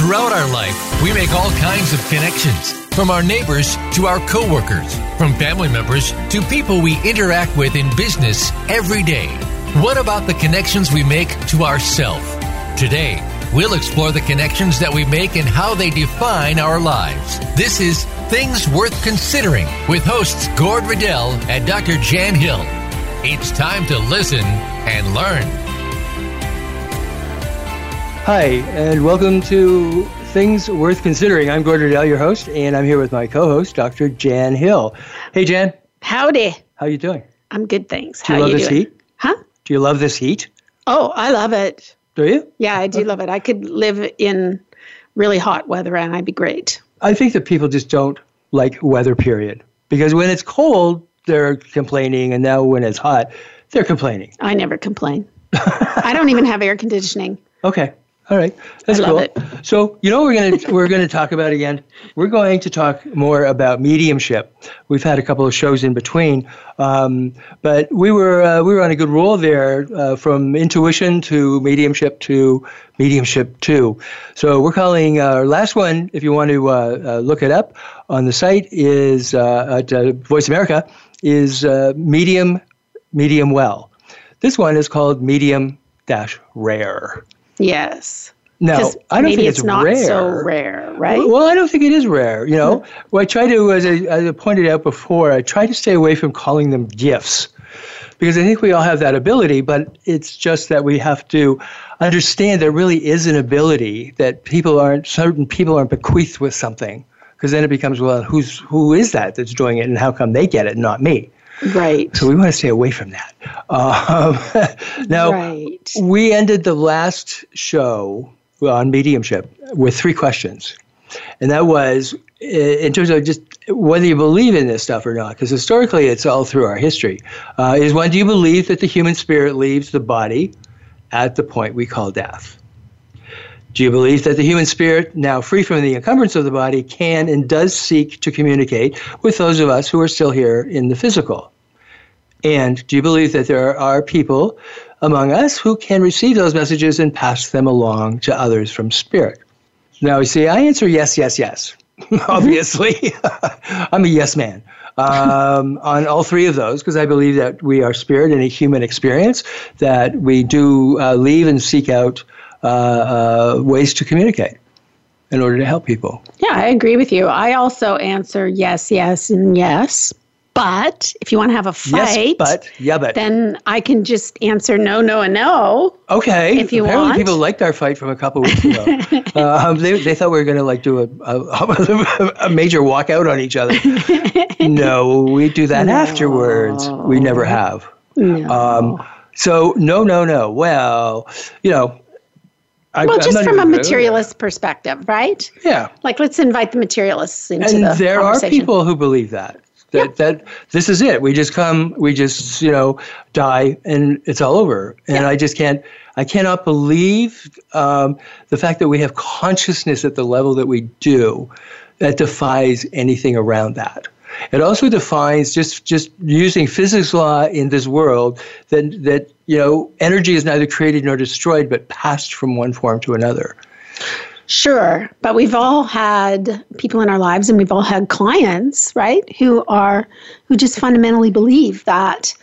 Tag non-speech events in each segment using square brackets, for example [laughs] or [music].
Throughout our life, we make all kinds of connections, from our neighbors to our coworkers, from family members to people we interact with in business every day. What about the connections we make to ourselves? Today, we'll explore the connections that we make and how they define our lives. This is Things Worth Considering with hosts Gord Riddell and Dr. Jan Hill. It's time to listen and learn. Hi, and welcome to Things Worth Considering. I'm Gordon Riddell, your host, and I'm here with my co-host, Dr. Jan Hill. Hey, Jan. Howdy. How are you doing? I'm good, thanks. Do you How love you this doing? heat? Huh? Do you love this heat? Oh, I love it. Do you? Yeah, I do [laughs] love it. I could live in really hot weather and I'd be great. I think that people just don't like weather, period. Because when it's cold, they're complaining, and now when it's hot, they're complaining. I never complain. [laughs] I don't even have air conditioning. Okay. All right. That's cool. it. So, you know what we're going [laughs] to we're to talk about again? We're going to talk more about mediumship. We've had a couple of shows in between, um, but we were uh, we were on a good roll there uh, from intuition to mediumship to mediumship two. So we're calling uh, our last one. If you want to uh, uh, look it up on the site, is uh, at uh, Voice America is uh, medium medium well. This one is called medium dash rare. Yes. No, I don't think it's, it's not rare. so rare, right? Well, I don't think it is rare. You know, mm-hmm. well, I try to, as I, as I pointed out before, I try to stay away from calling them gifts because I think we all have that ability, but it's just that we have to understand there really is an ability that people aren't, certain people aren't bequeathed with something. Because then it becomes, well, who's who is that that's doing it, and how come they get it, and not me? Right. So we want to stay away from that. Um, [laughs] now, right. we ended the last show on mediumship with three questions. And that was in terms of just whether you believe in this stuff or not, because historically it's all through our history. Uh, is one, do you believe that the human spirit leaves the body at the point we call death? Do you believe that the human spirit, now free from the encumbrance of the body, can and does seek to communicate with those of us who are still here in the physical? And do you believe that there are people among us who can receive those messages and pass them along to others from spirit? Now, you see, I answer yes, yes, yes. [laughs] Obviously, [laughs] I'm a yes man um, on all three of those because I believe that we are spirit in a human experience, that we do uh, leave and seek out uh, uh, ways to communicate in order to help people. Yeah, I agree with you. I also answer yes, yes, and yes. But if you want to have a fight, Yes, but, yeah, but. then I can just answer no, no, and no. Okay. If you Apparently want. people liked our fight from a couple weeks ago. [laughs] um, they, they thought we were going to like do a, a, a major walkout on each other. [laughs] no, we do that afterwards. We never have. No. Um, so no, no, no. Well, you know. I, well, just from a materialist perspective, right? Yeah. Like, let's invite the materialists into and the there are people who believe that that that this is it we just come we just you know die and it's all over and Yeah. i just can't i cannot believe um, the fact that we have consciousness at the level that we do that defies anything around that it also defines just just using physics law in this world that that you know energy is neither created nor destroyed but passed from one form to another Sure, but we've all had people in our lives, and we've all had clients, right, who are who just fundamentally believe that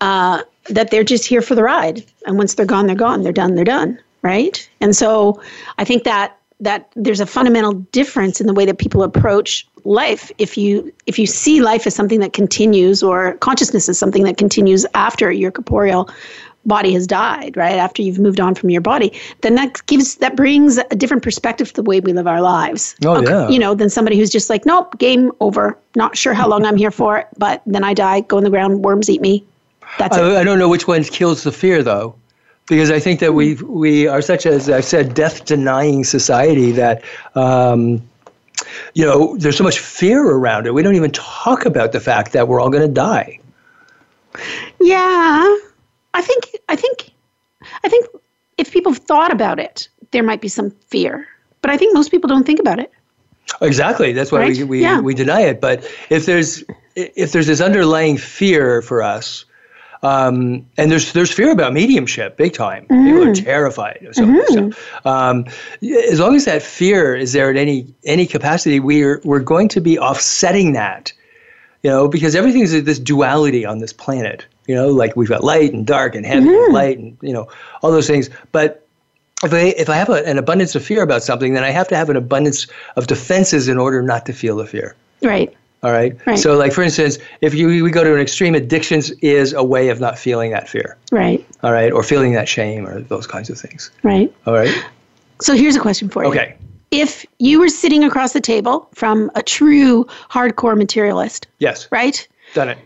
uh, that they're just here for the ride, and once they're gone, they're gone. They're done. They're done. Right. And so, I think that that there's a fundamental difference in the way that people approach life. If you if you see life as something that continues, or consciousness as something that continues after your corporeal body has died, right? After you've moved on from your body, then that gives that brings a different perspective to the way we live our lives. Oh, Okay, yeah. You know, than somebody who's just like, nope, game over. Not sure how long I'm here for, but then I die, go in the ground, worms eat me. That's it. I, I don't know which one kills the fear, though, because I think that we we are such as I've said, death denying society that. Um, you know, there's so much fear around it. We don't even talk about the fact that we're all going to die. Yeah, I think I think I think if people thought about it, there might be some fear. But I think most people don't think about it. Exactly. That's why we, we, Yeah. we deny it. But if there's if there's this underlying fear for us, Um, and there's there's fear about mediumship, big time. Mm-hmm. People are terrified of some mm-hmm. of this mm-hmm. stuff. Um, as long as that fear is there in any any capacity, we're we're going to be offsetting that. You know, because everything is this duality on this planet. You know, like we've got light and dark and heavy mm-hmm. and light and you know all those things. But if I if I have a, an abundance of fear about something, then I have to have an abundance of defenses in order not to feel the fear. Right. All right? right. So, like for instance, if you we go to an extreme, addictions is a way of not feeling that fear. Right. All right, or feeling that shame or those kinds of things. Right. All right. So here's a question for you. Okay. If you were sitting across the table from a true hardcore materialist. Yes. Right. Done it.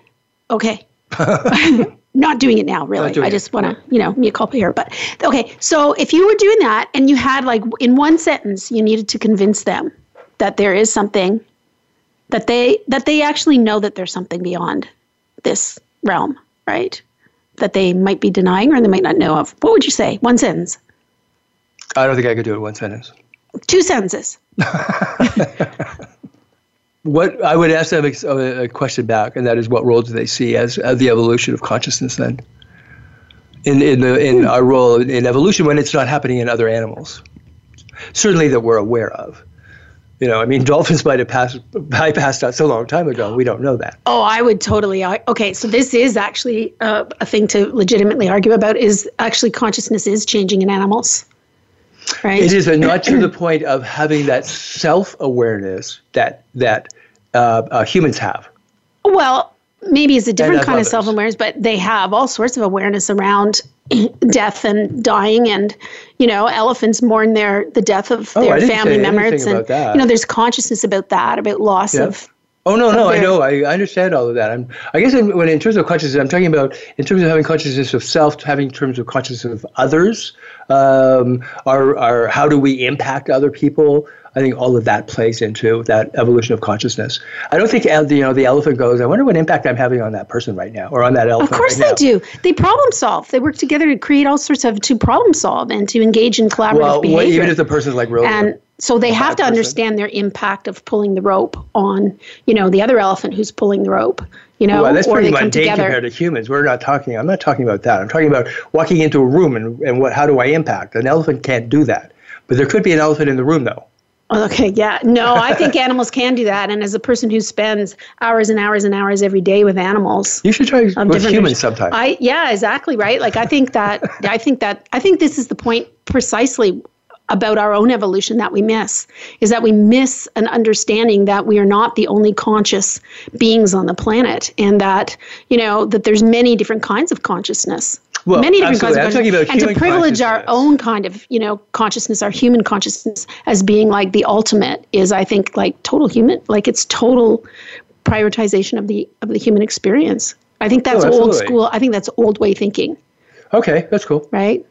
Okay. [laughs] not doing it now, really. I just want to, you know, me a culpa here. But okay, so if you were doing that and you had like in one sentence, you needed to convince them that there is something that they that they actually know that there's something beyond this realm, right? That they might be denying or they might not know of. What would you say? One sentence. I don't think I could do it one sentence. Two sentences. [laughs] what I would ask them a, question back, and that is, what role do they see as, as the evolution of consciousness then? In in the in hmm. our role in evolution when it's not happening in other animals, certainly that we're aware of. You know, I mean, [laughs] dolphins might have passed, bypassed us a long time ago. We don't know that. Oh, I would totally. Okay, so this is actually uh, a thing to legitimately argue about. Is actually consciousness is changing in animals, right? It is, but not to the point of having that self awareness that that uh, uh, humans have. Well, maybe it's a different kind others. of self awareness, but they have all sorts of awareness around death and dying and you know elephants mourn their the death of oh, their family members and you know there's consciousness about that about loss of Oh no, no, I know, I, understand all of that. I'm, I guess in, when in terms of consciousness, I'm talking about in terms of having consciousness of self, having terms of consciousness of others. Um, are, are how do we impact other people? I think all of that plays into that evolution of consciousness. I don't think you know the elephant goes. I wonder what impact I'm having on that person right now, or on that elephant. Of course right they now. do. They problem solve. They work together to create all sorts of to problem solve and to engage in collaborative well, behavior. Well, even if the person's like real. And so they have to person. understand their impact of pulling the rope on you know the other elephant who's pulling the rope you know, well, that's or pretty mundane compared to humans. We're not talking. I'm not talking about that. I'm talking about walking into a room and, and what? How do I impact? An elephant can't do that, but there could be an elephant in the room, though. Okay, yeah. No, I think [laughs] animals can do that. And as a person who spends hours and hours and hours every day with animals, you should try with humans sometime. I yeah, exactly right. Like I think that [laughs] I think that I think this is the point precisely about our own evolution that we miss is that we miss an understanding that we are not the only conscious beings on the planet and that you know that there's many different kinds of consciousness well, many different kinds of consciousness. and to privilege our own kind of you know consciousness our human consciousness as being like the ultimate is i think like total human like it's total prioritization of the of the human experience. I think that's oh, old school. I think that's old way thinking. Okay that's cool. Right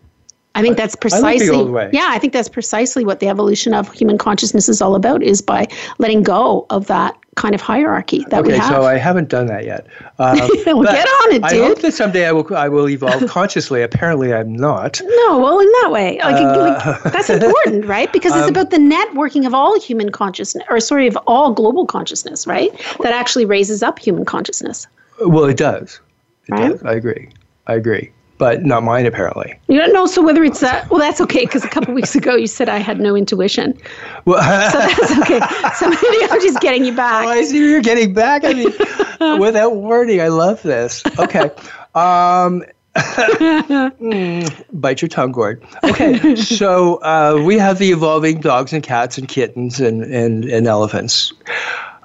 I think that's precisely I yeah. I think that's precisely what the evolution of human consciousness is all about. Is by letting go of that kind of hierarchy that okay, we have. so I haven't done that yet. [laughs] Um, well, get on it, dude. I hope that someday I will. I will evolve consciously. Apparently, I'm not. No, well, in that way, like, uh, like that's [laughs] important, right? Because it's um, about the networking of all human consciousness, or sorry, of all global consciousness, right? That actually raises up human consciousness. Well, it does. It right? does. I agree. I agree but not mine apparently. You don't know. So whether it's that, well, that's okay because a couple weeks ago you said I had no intuition. Well, so that's okay. So [laughs] maybe I'm just getting you back. Oh, I see you're getting back. I mean, without warning, I love this. Okay. Um, mm, [laughs] bite your tongue, Gord. Okay, so uh, we have the evolving dogs and cats and kittens and, and, and elephants,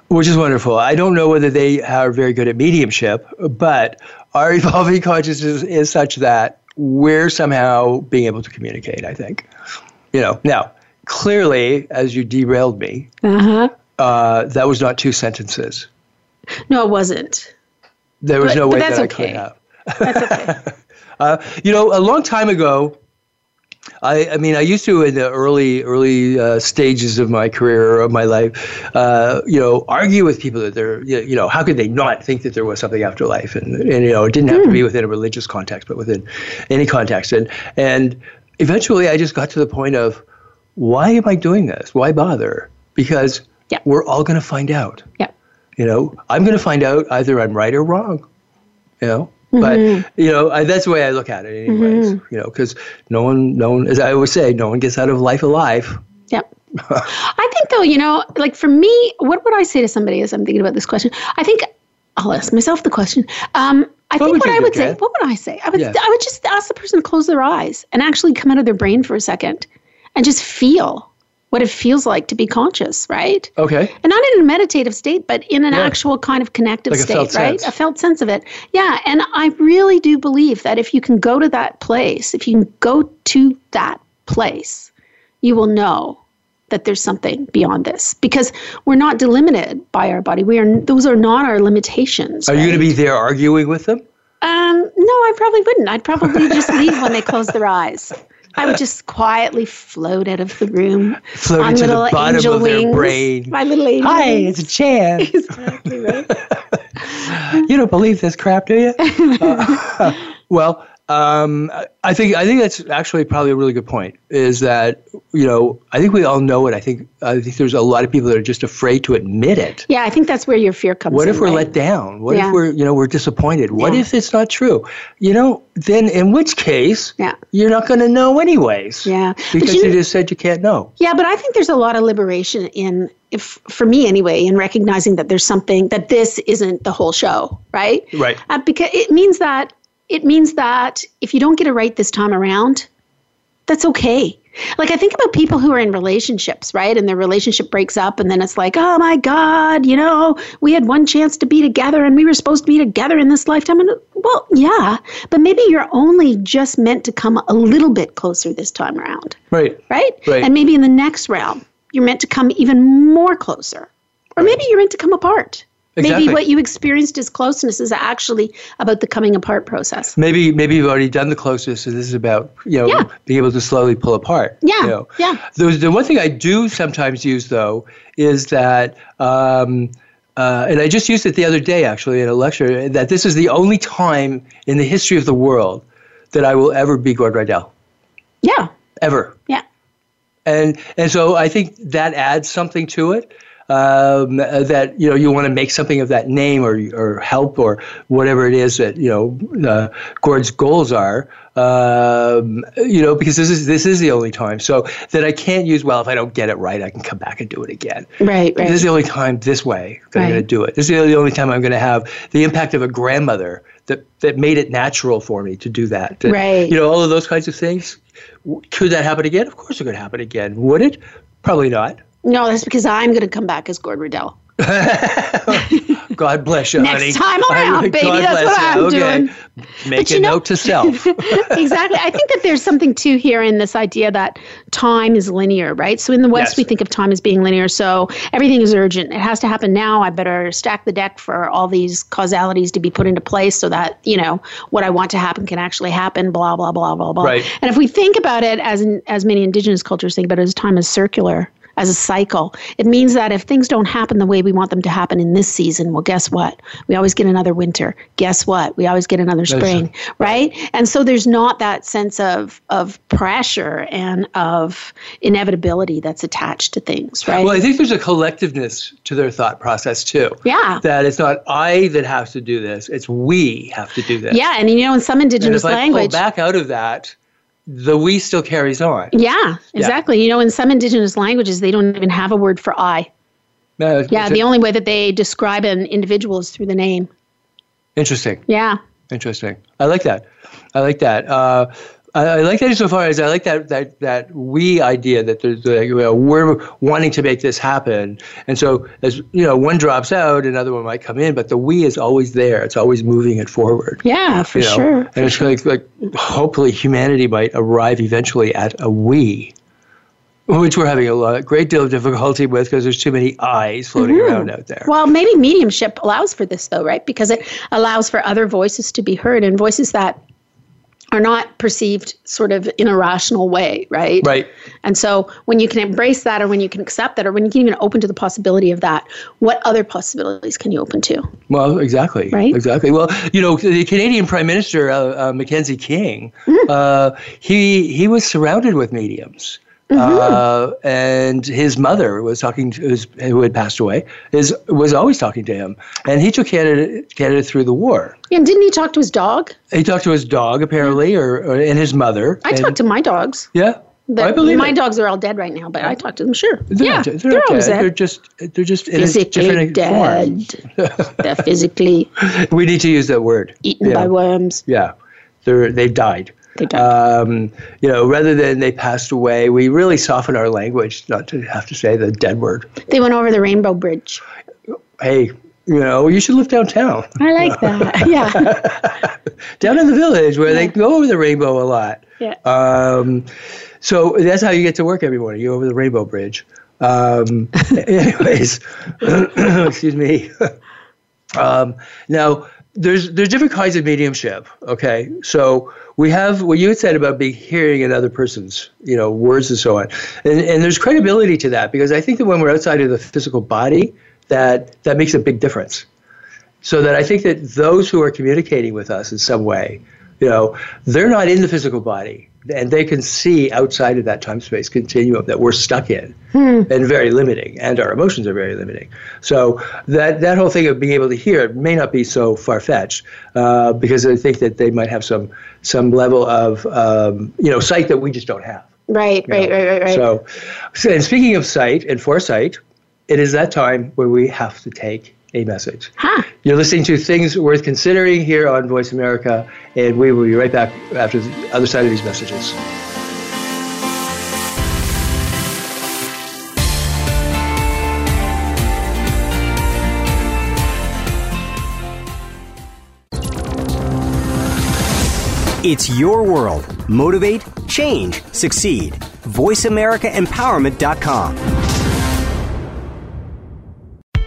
which is wonderful. I don't know whether they are very good at mediumship, but our evolving consciousness is such that we're somehow being able to communicate, I think. You know, now, clearly, as you derailed me, uh-huh. uh, that was not two sentences. No, it wasn't. There was but, no way that I okay. could have. That's okay. [laughs] uh, you know, a long time ago, I, I mean, I used to in the early early uh, stages of my career of my life, uh, you know, argue with people that they're, you know, how could they not think that there was something after life, and and you know, it didn't have mm. to be hmm. within a religious context, but within any context, and and eventually I just got to the point of, why am I doing this? Why bother? Because yeah. we're all going to find out. Yeah. You know, I'm going to find out either I'm right or wrong. You know, But you know, I, that's the way I look at it, anyways. You know, because no one, no one, as I always say, no one gets out of life alive. Yep. [laughs] I think though, you know, like for me, what would I say to somebody as I'm thinking about this question? I think I'll ask myself the question. Um, I What think what I would say, what would I say? I would, Yeah. I would just ask the person to close their eyes and actually come out of their brain for a second and just feel what it feels like to be conscious, right? Okay. And not in a meditative state, but in an Yeah. actual kind of connective Like state, right? sense. A felt sense of it. Yeah. And I really do believe that if you can go to that place, if you can go to that place, you will know that there's something beyond this because we're not delimited by our body. We are those are not our limitations. Are you going to be there arguing with them? Um, no, I probably wouldn't. I'd probably just leave when they close their eyes. I would just quietly float out of the room Float on into the little bottom angel of their wings. brain. My little angel Hi, it's a Chan. [laughs] Exactly right. [laughs] you don't believe this crap, do you? [laughs] Uh, well, um, I think I think that's actually probably a really good point. Is that you know I think we all know it. I think I think there's a lot of people that are just afraid to admit it. Yeah, I think that's where your fear comes from. What in. if we're right? let down? What Yeah. if we're you know we're disappointed? What Yeah. if it's not true? You know, then in which case Yeah. you're not going to know anyways. Yeah. Because you- you just said you can't know. Yeah, but I think there's a lot of liberation in, if for me anyway, in recognizing that there's something that this isn't the whole show, right? Right. Uh, because it means that it means that if you don't get it right this time around, that's okay. Like I think about people who are in relationships, right? And their relationship breaks up, and then it's like, oh my God, you know, we had one chance to be together, and we were supposed to be together in this lifetime. And well, yeah, but maybe you're only just meant to come a little bit closer this time around Right. right? Right. And maybe in the next round, you're meant to come even more closer. Or maybe you're meant to come apart. Exactly. Maybe what you experienced as closeness is actually about the coming apart process. Maybe maybe you've already done the closest, and this is about you know Yeah. being able to slowly pull apart. Yeah, you know. yeah. The, the one thing I do sometimes use though is that, um, uh, and I just used it the other day actually in a lecture that this is the only time in the history of the world that I will ever be Gord Riddell, Yeah, ever. yeah. and and so I think that adds something to it. Um, that you know you want to make something of that name or or help or whatever it is that you know uh, Gord's goals are. Um, you know because this is this is the only time. So that I can't use well if I don't get it right I can come back and do it again. Right, right. This is the only time this way that I'm going to do it. This is the only time I'm going to have the impact of a grandmother that, that made it natural for me to do that. That- Right. You know, all of those kinds of things. Could that happen again? Of course it could happen again. Would it? Probably not. No, that's because I'm going to come back as Gord Riddell. [laughs] God bless you, Next honey. time around, baby, God that's what I'm you. okay. doing. Make But a know- note to self. [laughs] exactly. I think that there's something too here in this idea that time is linear, right? So in the West, Yes. we think of time as being linear. So everything is urgent. It has to happen now. I better stack the deck for all these causalities to be put into place so that, you know, what I want to happen can actually happen, blah, blah, blah, blah, blah. Right. And if we think about it as in, as many indigenous cultures think about it as time is circular, as a cycle. It means that if things don't happen the way we want them to happen in this season, well, guess what? We always get another winter. Guess what? We always get another spring, right? And so there's not that sense of of pressure and of inevitability that's attached to things, right? well, I think there's a collectiveness to their thought process too. yeah. That it's not I that has to do this; it's we have to do this. Yeah, and you know, in some indigenous language, pull back out of that, the we still carries on. yeah, exactly. You know, in some indigenous languages, they don't even have a word for I. Uh, Yeah, the only way that they describe an individual is through the name. interesting. Yeah. Interesting. I like that. I like that. Uh, I, I like that insofar as I like that that that we idea that there's like, you know, we're wanting to make this happen, and so as you know, one drops out, another one might come in, but the we is always there. It's always moving it forward. Yeah, for you know? sure. And it's like like hopefully humanity might arrive eventually at a we. Which we're having a lot, great deal of difficulty with because there's too many eyes floating around out there. Mm-hmm. Well, maybe mediumship allows for this, though, right? Because it allows for other voices to be heard and voices that are not perceived sort of in a rational way, right? right. And so when you can embrace that or when you can accept that or when you can even open to the possibility of that, what other possibilities can you open to? Well, exactly. Right? Exactly. Well, you know, the Canadian Prime Minister uh, uh, Mackenzie King, Mm. uh, he he was surrounded with mediums Uh, and his mother was talking to his, who had passed away is was always talking to him and he took Canada Canada through the war And didn't he talk to his dog? he talked to his dog apparently or, or and his mother I and, talk to my dogs. yeah The- I believe my it. dogs are all dead right now, but I talked to them. Sure. they're yeah, they're, they're, dead. dead. they're just they're just in a physically different dead. [laughs] they're physically we need to use that word eaten yeah. by worms. yeah they're they've died They um, you know, rather than they passed away, we really soften our language not to have to say the dead word. they went over the Rainbow Bridge. Hey, you know, you should live downtown, I like that. [laughs] yeah. [laughs] down in the village where they go over the rainbow a lot. Yeah. Um, so that's how you get to work every morning. You go over the rainbow bridge. Um, [laughs] anyways, [coughs] excuse me. um, now, there's there's different kinds of mediumship. Okay, so we have what you had said about being hearing another person's you know words and so on, and and there's credibility to that because I think that when we're outside of the physical body, that that makes a big difference. So that I think that those who are communicating with us in some way, you know, they're not in the physical body and they can see outside of that time space continuum that we're stuck in and very limiting and our emotions are very limiting. So that that whole thing of being able to hear it may not be so far-fetched uh, because i think that they might have some some level of um, you know sight that we just don't have. Right, right, right, right, right. so, so and speaking of sight and foresight it is that time where we have to take a message huh. you're listening to Things Worth Considering here on Voice America, and we will be right back after the other side of these messages. It's your world. Motivate, change, succeed. VoiceAmericaEmpowerment.com.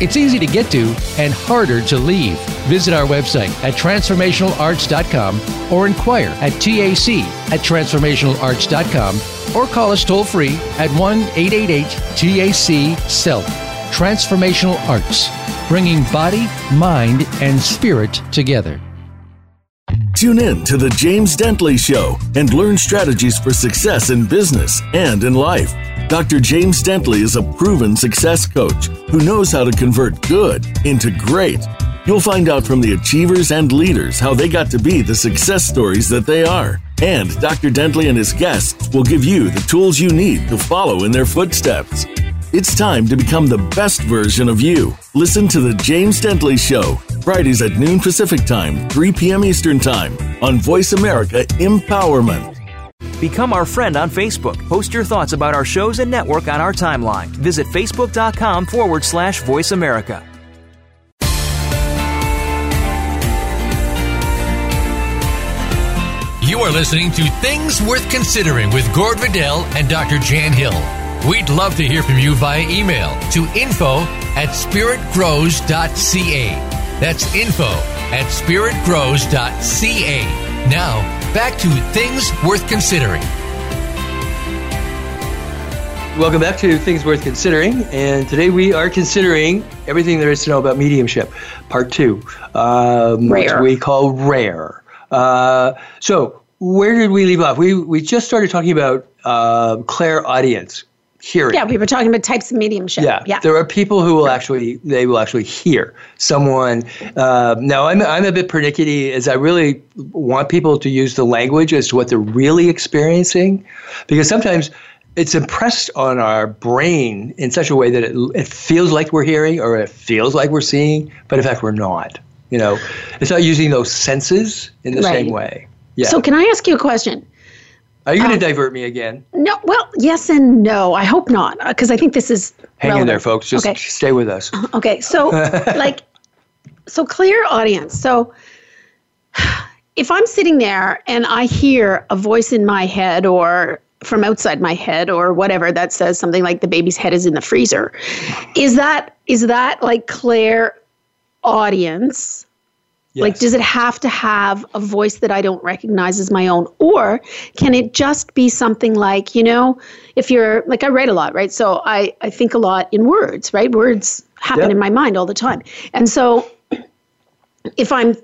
It's easy to get to and harder to leave. Visit our website at transformationalarts.com or inquire at TAC at transformationalarts.com or call us toll free at 1 888 TAC SELF. Transformational Arts, bringing body, mind, and spirit together. Tune in to The James Dentley Show and learn strategies for success in business and in life. Dr. James Dentley is a proven success coach who knows how to convert good into great. You'll find out from the achievers and leaders how they got to be the success stories that they are. And Dr. Dentley and his guests will give you the tools you need to follow in their footsteps. It's time to become the best version of you. Listen to The James Dentley Show, Fridays at noon Pacific Time, 3 p.m. Eastern Time on Voice America Empowerment. Become our friend on Facebook. Post your thoughts about our shows and network on our timeline. Visit facebook.com forward slash voice America. You are listening to Things Worth Considering with Gord Riddell and Dr. Jan Hill. We'd love to hear from you via email to info at spiritgrows.ca. That's info at spiritgrows.ca. Now, back to Things Worth Considering. Welcome back to Things Worth Considering, and today we are considering everything there is to know about mediumship, part two, um, which we call rare. Uh, so, where did we leave off? We we just started talking about uh, clairaudience, hearing. Yeah, we were talking about types of mediumship. Yeah, Yeah. there are people who will actually they will actually hear someone. Uh, now I'm I'm a bit pernickety as I really want people to use the language as to what they're really experiencing, because sometimes it's impressed on our brain in such a way that it, it feels like we're hearing or it feels like we're seeing, but in fact we're not. You know, it's not using those senses in the Right. same way. Yeah. So, can I ask you a question? Are you going to um, divert me again? No, well, yes and no. I hope not, uh, because I think this is Hang in there, folks. Just Okay. stay with us. Uh-huh. Okay, so [laughs] like, so clairaudience. So if I'm sitting there and I hear a voice in my head or from outside my head or whatever that says something like the baby's head is in the freezer, is that is that like clear audience? Like, does it have to have a voice that I don't recognize as my own? Or can it just be something like, you know, if you're like, I write a lot, right? So I, I think a lot in words, right? Words happen Yeah. in my mind all the time. And so if I'm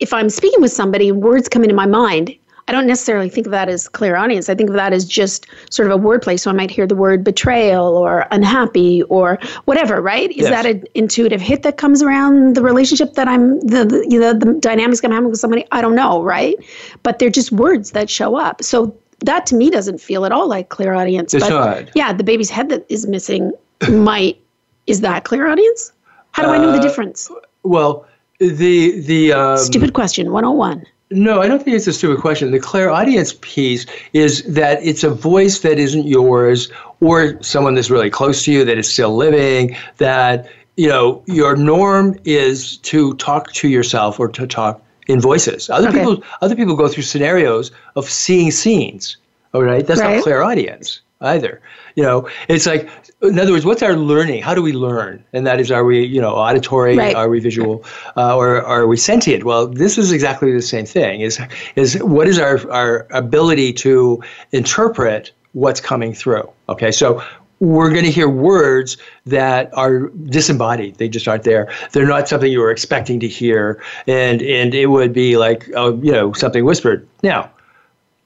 if I'm speaking with somebody words come into my mind, I don't necessarily think of that as clairaudience. I think of that as just sort of a wordplay. So I might hear the word betrayal or unhappy or whatever, right? Is Yes. that an intuitive hit that comes around the relationship that I'm the the, you know, the dynamics I'm having with somebody? I don't know, right? But they're just words that show up. So that to me doesn't feel at all like clairaudience. It's but not. yeah, the baby's head that is missing [coughs] might is that clairaudience? How do I know the Uh, difference? Well, the the um, Stupid question 101. No, I don't think it's a stupid question. The clairaudience piece is that it's a voice that isn't yours or someone that's really close to you that is still living, that, you know, your norm is to talk to yourself or to talk in voices. Other Okay. people other people go through scenarios of seeing scenes. All right. That's Right. not clairaudience either. You know, it's like in other words, what's our learning? How do we learn? And that is, are we, you know, auditory? Right. Are we visual? Uh, or are we sentient? Well, this is exactly the same thing. Is is what is our our ability to interpret what's coming through? Okay, so we're going to hear words that are disembodied. They just aren't there. They're not something you were expecting to hear, and and it would be like, oh, you know, something whispered. Now,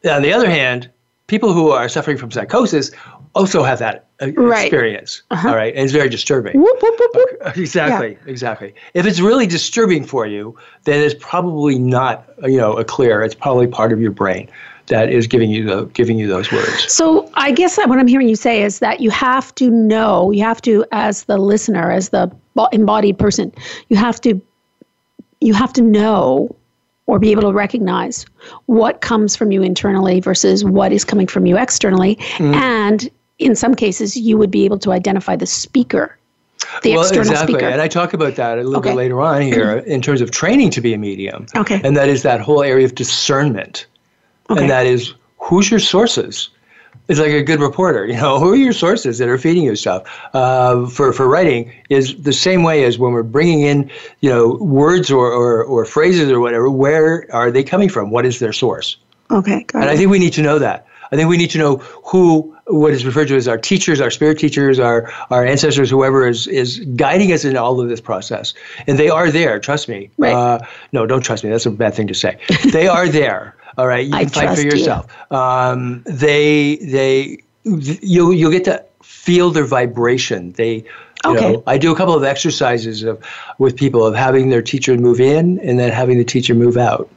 on the other hand, people who are suffering from psychosis also have that uh, Right. experience. Uh-huh. all right, and it's very disturbing. Whoop, whoop, whoop, whoop. Uh, exactly, exactly. If it's really disturbing for you, then it's probably not, uh, you know, a clear. It's probably part of your brain that is giving you the giving you those words. So I guess what I'm hearing you say is that you have to know, you have to, as the listener, as the embodied person, you have to, you have to know or be able to recognize what comes from you internally versus what is coming from you externally, Mm-hmm. and in some cases, you would be able to identify the speaker, the well, external exactly, speaker. and I talk about that a little Okay. bit later on here in terms of training to be a medium. Okay. and that is that whole area of discernment, Okay. and that is who's your sources. It's like a good reporter, you know. [laughs] Who are your sources that are feeding you stuff? Uh, for for writing is the same way as when we're bringing in, you know, words or, or or phrases or whatever. Where are they coming from? What is their source? okay, got And I think we need to know that. I think we need to know who, what is referred to as our teachers, our spirit teachers, our, our ancestors, whoever is, is guiding us in all of this process. And they are there, trust me. Right. Uh, no, don't trust me. That's a bad thing to say. They are there. All right. You I can fight for trust you. yourself. Um, they, they, you'll, you'll get to feel their vibration. They, you Okay. know, I do a couple of exercises of, with people of having their teacher move in and then having the teacher move out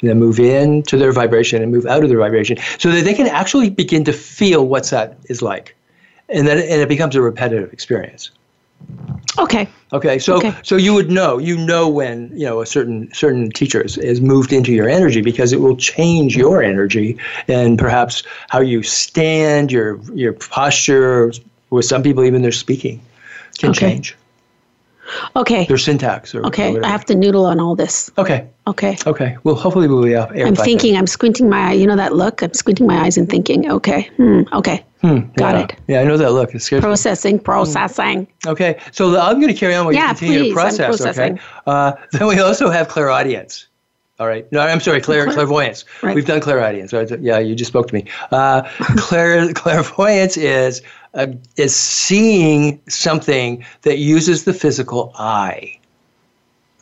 and then move in to their vibration and move out of their vibration so that they can actually begin to feel what that is like and then and it becomes a repetitive experience Okay, okay so Okay. so you would know you know when you know a certain certain teacher is, is moved into your energy because it will change your energy and perhaps how you stand your your posture with some people even their speaking can Okay. change okay, their syntax or or okay. whatever. I have to noodle on all this. okay Okay. okay well hopefully we'll be up. I'm by then. thinking, I'm squinting my eye. You know that look? I'm squinting my eyes and thinking, okay, hmm, okay. Got yeah. it. yeah i know that look it scares me. Processing, processing. Okay, so I'm going to carry on while Yeah, you continue please, to process. processing. Okay. Uh, [laughs] then we also have clairaudience. All right. No, I'm sorry, clair- Clair- clairvoyance. Right. We've done clairaudience. Right? Yeah, you just spoke to me. Uh, [laughs] clair- clairvoyance is uh, is seeing something that uses the physical eye.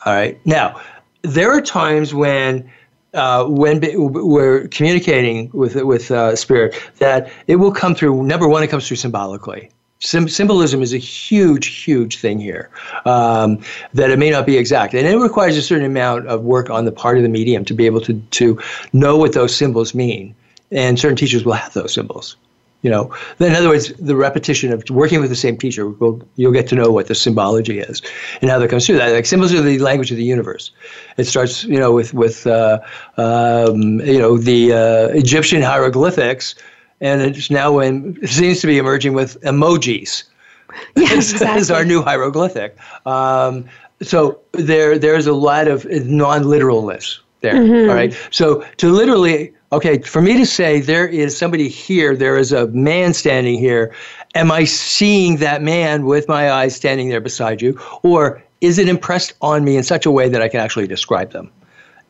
All right. Now, there are times when uh, when we're communicating with with uh, spirit that it will come through. Number one, it comes through symbolically. Sym- symbolism is a huge, huge thing here. Um, that it may not be exact, and it requires a certain amount of work on the part of the medium to be able to to know what those symbols mean. And certain teachers will have those symbols. You know, then in other words, the repetition of working with the same teacher, will, you'll get to know what the symbology is and how that comes through. That like symbols are the language of the universe. It starts, you know, with with uh, um, you know the uh, Egyptian hieroglyphics, and it's now in, it seems to be emerging with emojis. [laughs] Yes, [laughs] exactly. as our new hieroglyphic. Um, so there there's a lot of non-literalness there. Mm-hmm. All right. So to literally okay, for me to say there is somebody here, there is a man standing here, am I seeing that man with my eyes standing there beside you? Or is it impressed on me in such a way that I can actually describe them?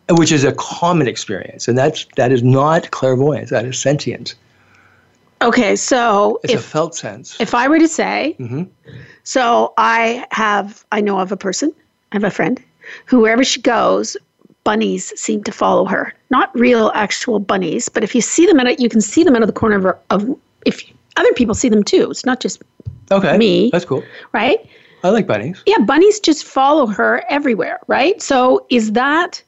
Which is a common experience. And that's that is not clairvoyance, that is sentience. Okay, so it's if, a felt sense. If I were to say, mm-hmm. so I have, I know of a person, I have a friend who wherever she goes, bunnies seem to follow her. Not real, actual bunnies, but if you see them, at, you can see them out of the corner of, her, of if other people see them too. It's not just okay, me. That's cool. Right? I like bunnies. Yeah, bunnies just follow her everywhere, right? So is that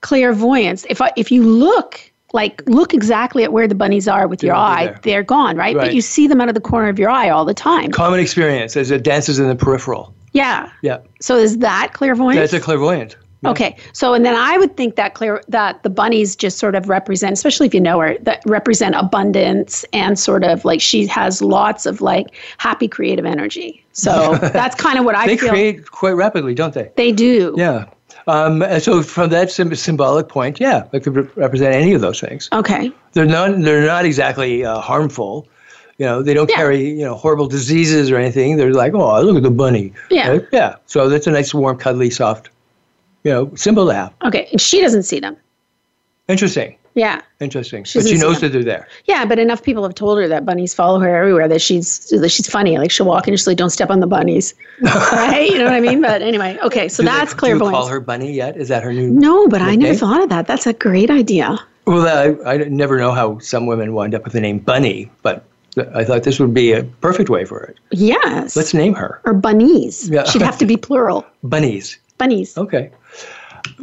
clairvoyance? If I, if you look like look exactly at where the bunnies are with They your eye, there. they're gone, right? Right. But you see them out of the corner of your eye all the time. Common experience as it dances in the peripheral. yeah. Yeah. So is that clairvoyance? That's a clairvoyant. Yeah. Okay, so and then I would think that clear that the bunnies just sort of represent, especially if you know her, that represent abundance and sort of like she has lots of like happy creative energy. So [laughs] that's kind of what I They feel create quite rapidly, don't they? they do. Yeah. Um, and so from that sym- symbolic point, yeah, it could re- represent any of those things. Okay. They're not they're not exactly uh, harmful. You know, they don't Yeah. carry you know horrible diseases or anything. They're like, oh, look at the bunny. Yeah. Right? Yeah. So that's a nice, warm, cuddly, soft, you know, symbol to have. Okay, and she doesn't see them. Interesting. Yeah. Interesting. She but she knows that they're there. Yeah, but enough people have told her that bunnies follow her everywhere. That she's that she's funny. Like she'll walk and she's like, "Don't step on the bunnies," [laughs] right? You know what I mean? But anyway, okay. So Do they- that's Do you call her Bunny yet? Is that her new? Name? No, but I never thought of that. That's a great idea. Well, I, I never know how some women wind up with the name Bunny, but I thought this would be a perfect way for it. Yes. Let's name her or bunnies. Yeah. She'd have to be plural. Bunnies. Bunnies. Okay.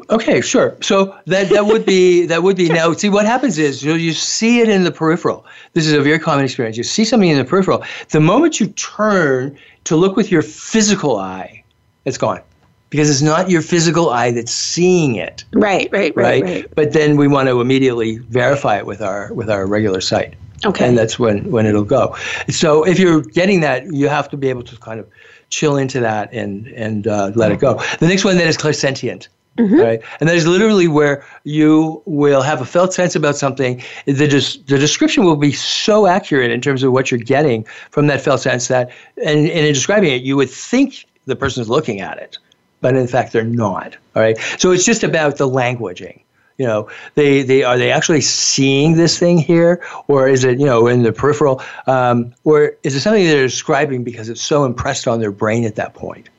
Okay, sure. So that that would be [laughs] that would be now. See, what happens is you know, you see it in the peripheral. This is a very common experience. You see something in the peripheral. The moment you turn to look with your physical eye, it's gone, because it's not your physical eye that's seeing it, Right, right, right, right? right. But then we want to immediately verify it with our with our regular sight. Okay. And that's when when it'll go. So if you're getting that, you have to be able to kind of chill into that and and uh, let it go. The next one then is clairsentient. Mm-hmm. Right, and that is literally where you will have a felt sense about something. The des- the description will be so accurate in terms of what you're getting from that felt sense that, and, and in describing it, you would think the person's looking at it, but in fact they're not. All right, so it's just about the languaging. You know, they, they are they actually seeing this thing here, or is it you know in the peripheral, um, or is it something they're describing because it's so impressed on their brain at that point?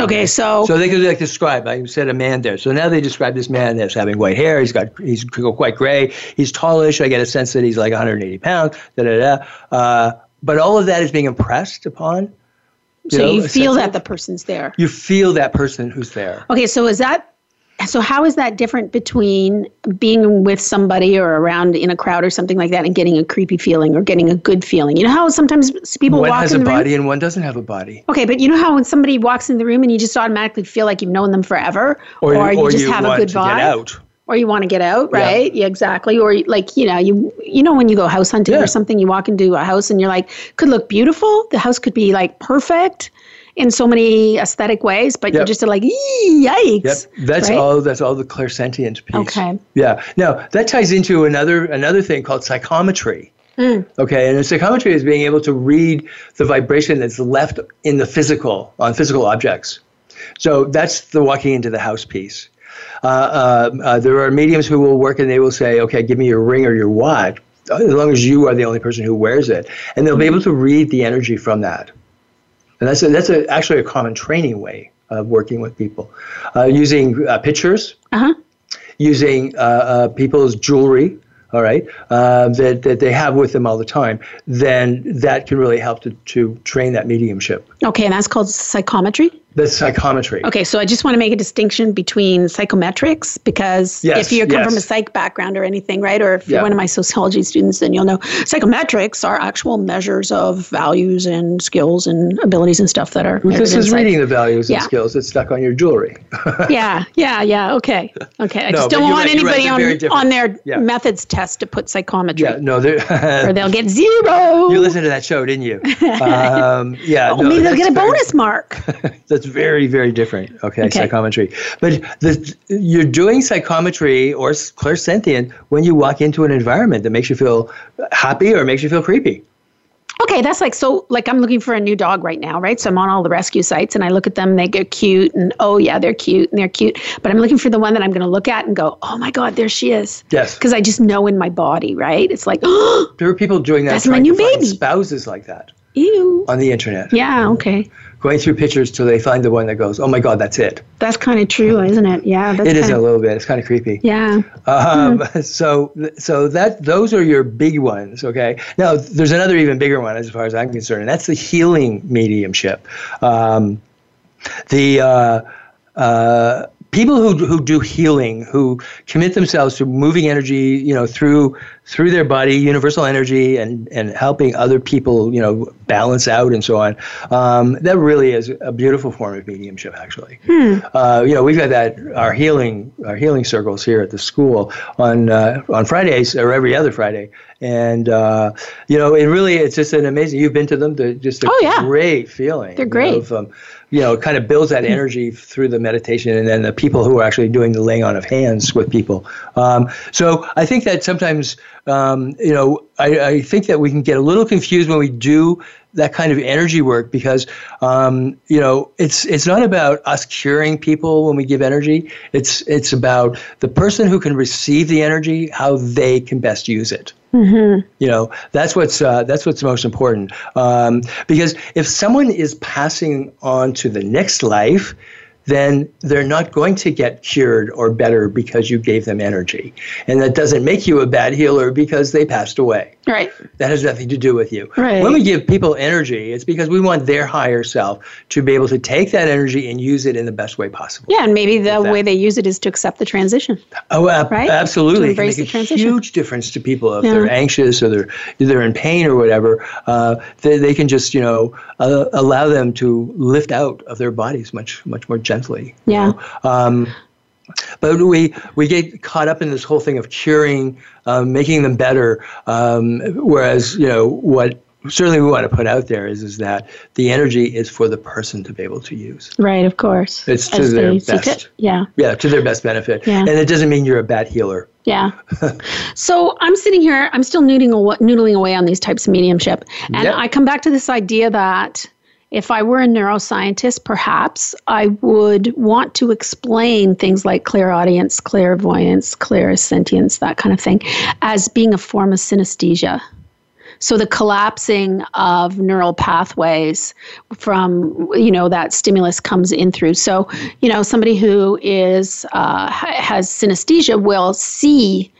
Okay, so, So they could like describe. I you said a man there. So now they describe this man as having white hair. He's got he's quite gray. He's tallish. I get a sense that he's like 180 pounds. Da da da. Uh, but all of that is being impressed upon. so know, you feel that the person's there. You feel that person who's there. Okay, so is that so how is that different between being with somebody or around in a crowd or something like that and getting a creepy feeling or getting a good feeling? You know how sometimes people One walk has in a the room body and one doesn't have a body. Okay, but you know how when somebody walks in the room and you just automatically feel like you've known them forever, Or, you or just you have a good to vibe, get out. or you want to get out, Yeah. right? Yeah. exactly. Or like you know, you you know when you go house hunting Yeah. or something, you walk into a house and you're like, could look beautiful. The house could be like perfect in so many aesthetic ways, but you're just like, yikes. Yep, that's right? all. That's all the clairsentient piece. Okay. Yeah. Now that ties into another another thing called psychometry. Hmm. Okay, and psychometry is being able to read the vibration that's left in the physical on physical objects. So that's the walking into the house piece. Uh, uh, uh, there are mediums who will work and they will say, "Okay, give me your ring or your watch." As long as you are the only person who wears it, and they'll be able to read the energy from that. And that's a, that's a, actually a common training way of working with people, uh, using uh, pictures, Uh-huh. using uh, uh, people's jewelry, all right, uh, that, that they have with them all the time, then that can really help to, to train that mediumship. Okay, and that's called psychometry. That's psychometry. Okay, so I just want to make a distinction between psychometrics because Yes, if you come yes. from a psych background or anything, right, or if Yeah. you're one of my sociology students, then you'll know psychometrics are actual measures of values and skills and abilities and stuff that are. This is reading the values and skills that's stuck on your jewelry. [laughs] Yeah, yeah, yeah. Okay, okay. I No, just don't want right, you're right, anybody on on their Yeah. methods test to put psychometry, yeah, no, [laughs] or they'll get [laughs] zero. you listened to that show, didn't you? Um, yeah, no, Only they'll get a very- bonus mark. That's very, very different. Okay, Okay. psychometry. But the, you're doing psychometry or clairsentient when you walk into an environment that makes you feel happy or makes you feel creepy. Okay, that's like so. Like I'm looking for a new dog right now, right? So I'm on all the rescue sites and I look at them. They get cute, and oh yeah, they're cute and they're cute. But I'm looking for the one that I'm going to look at and go, oh my god, there she is. Yes. Because I just know in my body, right? It's like, [gasps] There are people doing that That's my new baby. spouses like that ew. on the internet. Yeah. Okay. Going through pictures till they find the one that goes, oh my God, that's it. That's kind of true, isn't it? Yeah. That's It is kinda, a little bit. It's kind of creepy. Yeah. Um, Hmm. [laughs] So, so that those are your big ones. Okay. Now, there's another even bigger one as far as I'm concerned, and that's the healing mediumship. Um, the uh, uh, people who who do healing, who commit themselves to moving energy, you know, through through their body, universal energy, and and helping other people, you know, balance out and so on. Um, that really is a beautiful form of mediumship, actually. Uh, you know, we've got that our healing our healing circles here at the school on uh, on Fridays or every other Friday, and uh, you know, it really it's just an amazing. You've been to them, the, just a Oh, yeah. great feeling. They're you know, great. You know, kind of builds that energy through the meditation, and then the people who are actually doing the laying on of hands with people. Um, so I think that sometimes, um, you know, I, I think that we can get a little confused when we do that kind of energy work because, um, you know, it's it's not about us curing people when we give energy. It's it's about the person who can receive the energy, how they can best use it. You know, that's what's uh, that's what's most important. Um, because if someone is passing on to the next life, then they're not going to get cured or better because you gave them energy, and that doesn't make you a bad healer because they passed away. Right. That has nothing to do with you. Right. When we give people energy, it's because we want their higher self to be able to take that energy and use it in the best way possible. Yeah, and maybe the way they use it is to accept the transition. Oh, ab- Right? absolutely. To embrace the a transition. huge difference to people if Yeah. they're anxious or they're they're in pain or whatever. Uh, they, they can just you know uh, allow them to lift out of their bodies much much more gently. You Yeah. know. Um, but we we get caught up in this whole thing of curing, um, making them better. Um, whereas you know what certainly we want to put out there is is that the energy is for the person to be able to use. Right. Of course. It's to As their best. fit. Yeah. Yeah, to their best benefit. Yeah. And it doesn't mean you're a bad healer. Yeah. [laughs] so I'm sitting here, I'm still noodling, noodling away on these types of mediumship. And Yep. I come back to this idea that if I were a neuroscientist, perhaps I would want to explain things like clairaudience, clairvoyance, clairsentience, that kind of thing, as being a form of synesthesia. So the collapsing of neural pathways from you know that stimulus comes in through. So you know somebody who is uh, has synesthesia will see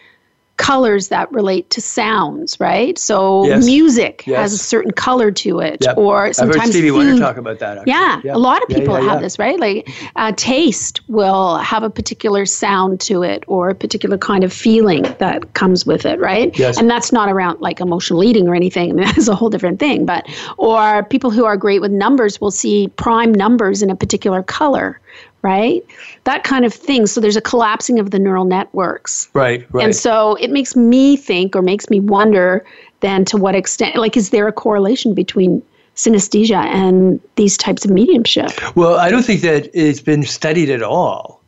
colors that relate to sounds, right? So Yes. music Yes. has a certain color to it, Yep. or I've sometimes heard Stevie Wonder food- talk about that. Actually. yeah, Yeah. a lot of Yeah, people yeah, have yeah. this, right? Like uh, taste will have a particular sound to it or a particular kind of feeling that comes with it, right? Yes. And that's not around like emotional eating or anything. [laughs] I mean, that's a whole different thing. But or people who are great with numbers will see prime numbers in a particular color, right? That kind of thing. So there's a collapsing of the neural networks. Right, right. And so it makes me think or makes me wonder then to what extent, like, is there a correlation between synesthesia and these types of mediumship? well, I don't think that it's been studied at all.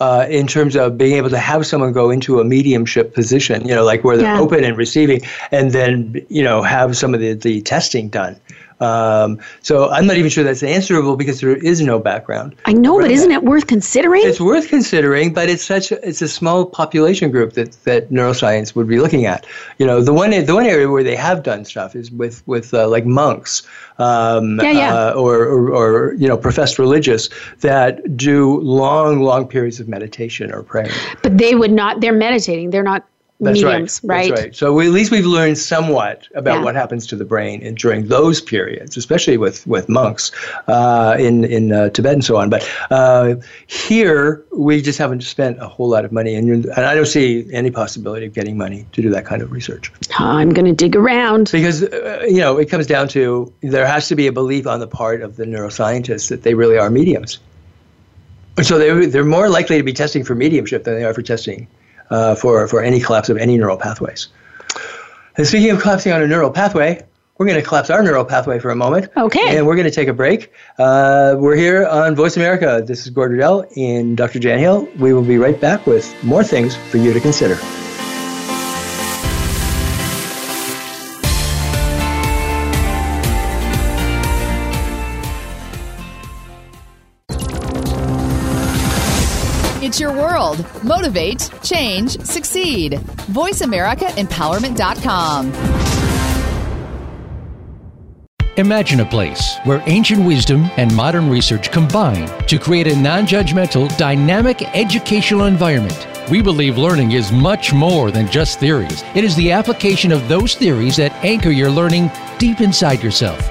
Uh, in terms of being able to have someone go into a mediumship position, you know, like where they're Yeah. open and receiving, and then, you know, have some of the, the testing done. Um, so I'm not even sure that's answerable because there is no background. I know, but isn't it worth considering? It's worth considering, but it's such a, it's a small population group that, that neuroscience would be looking at. You know, the one the one area where they have done stuff is with with uh, like monks, um, Yeah, yeah. Uh, or, or or you know professed religious that do long long periods of meditation or prayer. but they would not, they're meditating. They're not That's mediums, right. right? That's right. So we, at least we've learned somewhat about Yeah. what happens to the brain and during those periods, especially with with monks uh, in in uh, Tibet and so on. But uh, here we just haven't spent a whole lot of money, and, and I don't see any possibility of getting money to do that kind of research I'm going to dig around. because uh, you know it comes down to there has to be a belief on the part of the neuroscientists that they really are mediums. So they they're more likely to be testing for mediumship than they are for testing uh, for for any collapse of any neural pathways. And speaking of collapsing on a neural pathway, we're going to collapse our neural pathway for a moment. Okay. And we're going to take a break. Uh, we're here on Voice America. This is Gord Riddell and Dr. Jan Hill. We will be right back with more things for you to consider. Motivate, change, succeed. VoiceAmericaEmpowerment.com. Imagine a place where ancient wisdom and modern research combine to create a non judgmental, dynamic educational environment. We believe learning is much more than just theories. It is the application of those theories that anchor your learning deep inside yourself.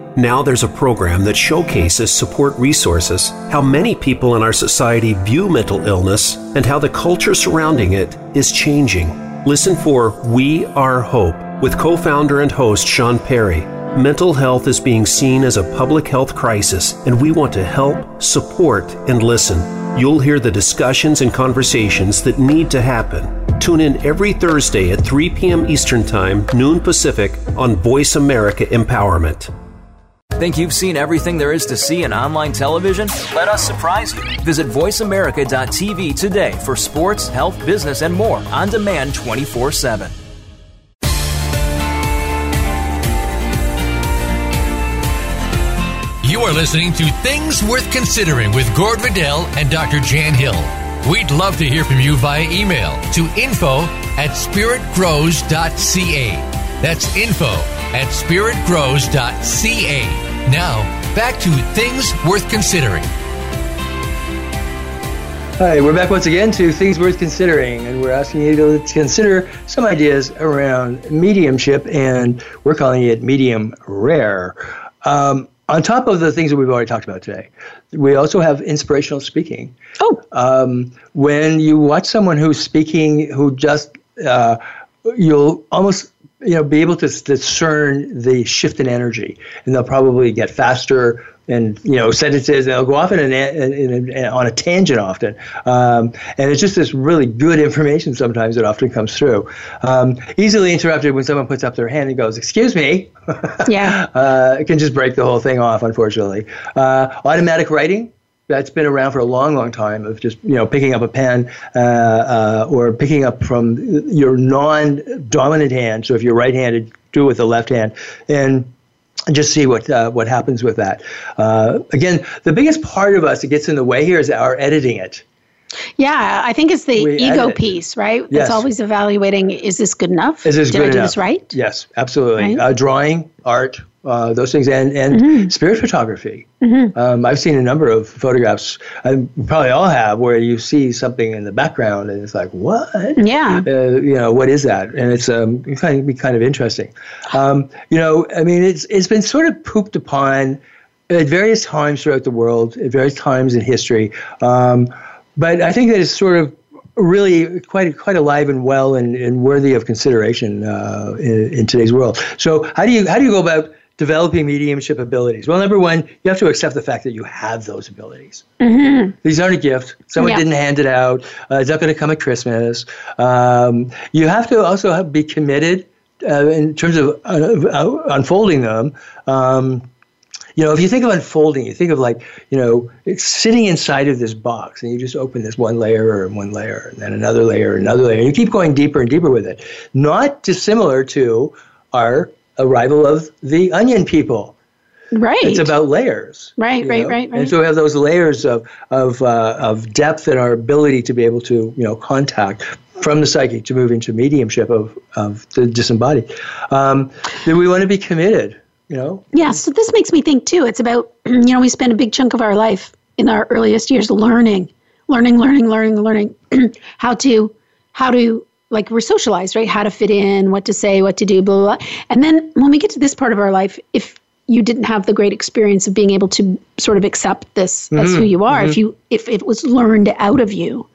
Now there's a program that showcases support resources, how many people in our society view mental illness, and how the culture surrounding it is changing. Listen for We Are Hope with co founder and host Sean Perry. Mental health is being seen as a public health crisis, and we want to help, support, and listen. You'll hear the discussions and conversations that need to happen. Tune in every Thursday at 3 p.m. Eastern Time, noon Pacific, on Voice America Empowerment. Think you've seen everything there is to see in online television? Let us surprise you. Visit VoiceAmerica.tv today for sports, health, business, and more on demand 24 7. You are listening to Things Worth Considering with Gord Riddell and Dr. Jan Hill. We'd love to hear from you via email to info at spiritgrows.ca. That's info at spiritgrows.ca. Now, back to Things Worth Considering. Hi, we're back once again to Things Worth Considering, and we're asking you to consider some ideas around mediumship, and we're calling it medium rare. Um, on top of the things that we've already talked about today, we also have inspirational speaking. Oh, Um, when you watch someone who's speaking, who just uh, you'll almost you know be able to discern the shift in energy, and they'll probably get faster and you know sentences, and they'll go off in an, in, in, in, on a tangent often, um, and it's just this really good information sometimes that often comes through. Um, easily interrupted when someone puts up their hand and goes, "Excuse me." Yeah. [laughs] uh, it can just break the whole thing off, unfortunately. Uh, automatic writing that's been around for a long, long time of just you know picking up a pen uh, uh, or picking up from your non-dominant hand. So if you're right-handed, do it with the left hand, and just see what uh, what happens with that. Uh, again, the biggest part of us that gets in the way here is our editing it. yeah. I think it's the We ego edit. piece, right? Yes. It's always evaluating: is this good enough? Is this Did good I do enough? this right? Yes, absolutely. Right? Uh, drawing, art, uh, those things, and and Mm-hmm. spirit photography. Um, I've seen a number of photographs. I probably all have where you see something in the background, and it's like, what? Yeah. uh, you know what is that and it's um it kind of be kind of interesting um, you know i mean it's it's been sort of pooped upon at various times throughout the world at various times in history um, but i think that it's sort of really quite quite alive and well and, and worthy of consideration uh, in, in today's world so how do you how do you go about developing mediumship abilities? Well, number one, you have to accept the fact that you have those abilities. Mm-hmm. These aren't a gift. Someone Yeah. didn't hand it out. Uh, it's not going to come at Christmas. Um, you have to also have, be committed uh, in terms of uh, uh, unfolding them. Um, you know, if you think of unfolding, you think of like, you know, it's sitting inside of this box and you just open this one layer and one layer and then another layer, and another layer. And you keep going deeper and deeper with it. Not dissimilar to our arrival of the onion people. Right. It's about layers. Right, right, right, right. And so we have those layers of of uh, of depth and our ability to be able to you know contact from the psychic to move into mediumship of of the disembodied. Um, then we want to be committed. You know, Yeah, so this makes me think too. It's about, [clears throat] you know, we spend a big chunk of our life in our earliest years learning, learning, learning, learning, learning [clears throat] how to, how to, like we're socialized, right? How to fit in, what to say, what to do, blah, blah, blah. And then when we get to this part of our life, if you didn't have the great experience of being able to sort of accept this as mm-hmm. who you are, if mm-hmm. you, if it was learned out of you,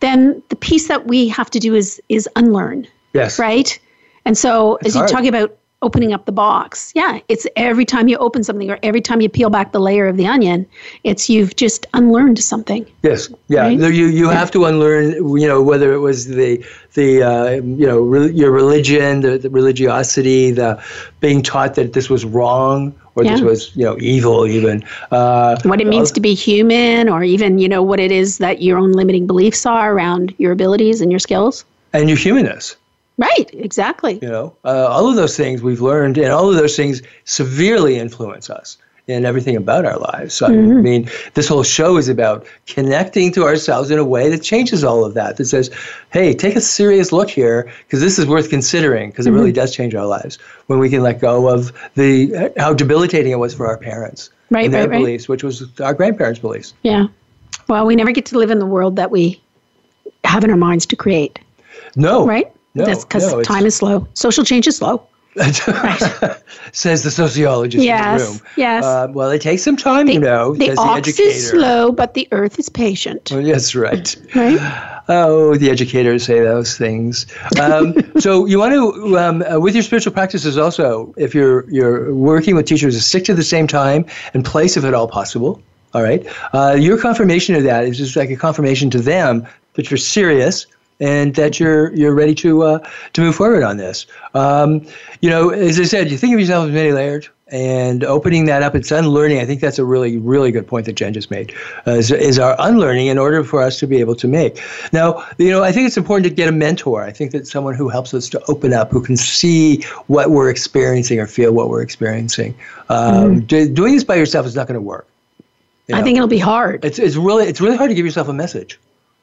then the piece that we have to do is, is unlearn yes, right? And so, as you hard. talk about opening up the box, yeah, it's every time you open something or every time you peel back the layer of the onion, it's you've just unlearned something. Yes, yeah. Right? You you have to unlearn. You know whether it was the the uh, you know re- your religion, the, the religiosity, the being taught that this was wrong or this was you know evil even. Uh, What it means to be human, or even you know what it is that your own limiting beliefs are around your abilities and your skills. and your humanness. Right, exactly. You know, uh, all of those things we've learned, and all of those things severely influence us in everything about our lives. So, I mm-hmm. mean, this whole show is about connecting to ourselves in a way that changes all of that. That says, "Hey, take a serious look here, because this is worth considering, because it really mm-hmm. does change our lives when we can let go of the uh, how debilitating it was for our parents Right, and their right, right. beliefs, which was our grandparents' beliefs." Yeah. Well, we never get to live in the world that we have in our minds to create, No, right? No, That's because no, time is slow. Social change is slow. [laughs] says the sociologist in the room. yes. Uh, well, it takes some time, you know. the says the ox educator. is slow, but the earth is patient. Oh, That's right. [laughs] Right? Oh, the educators say those things. Um, [laughs] so you want to, um, uh, with your spiritual practices, also, if you're you're working with teachers, stick to the same time and place if at all possible. All right. Uh, your confirmation of that is just like a confirmation to them that you're serious and that you're you're ready to uh, to move forward on this. Um, you know, as I said, you think of yourself as many layered, and opening that up, it's unlearning. I think that's a really really good point that Jen just made. Uh, is, is our unlearning in order for us to be able to make. Now, you know, I think it's important to get a mentor. I think that someone who helps us to open up, who can see what we're experiencing or feel what we're experiencing. Um, do- doing this by yourself is not going to work. You I think it'll be hard. It's, it's really it's really hard to give yourself a message.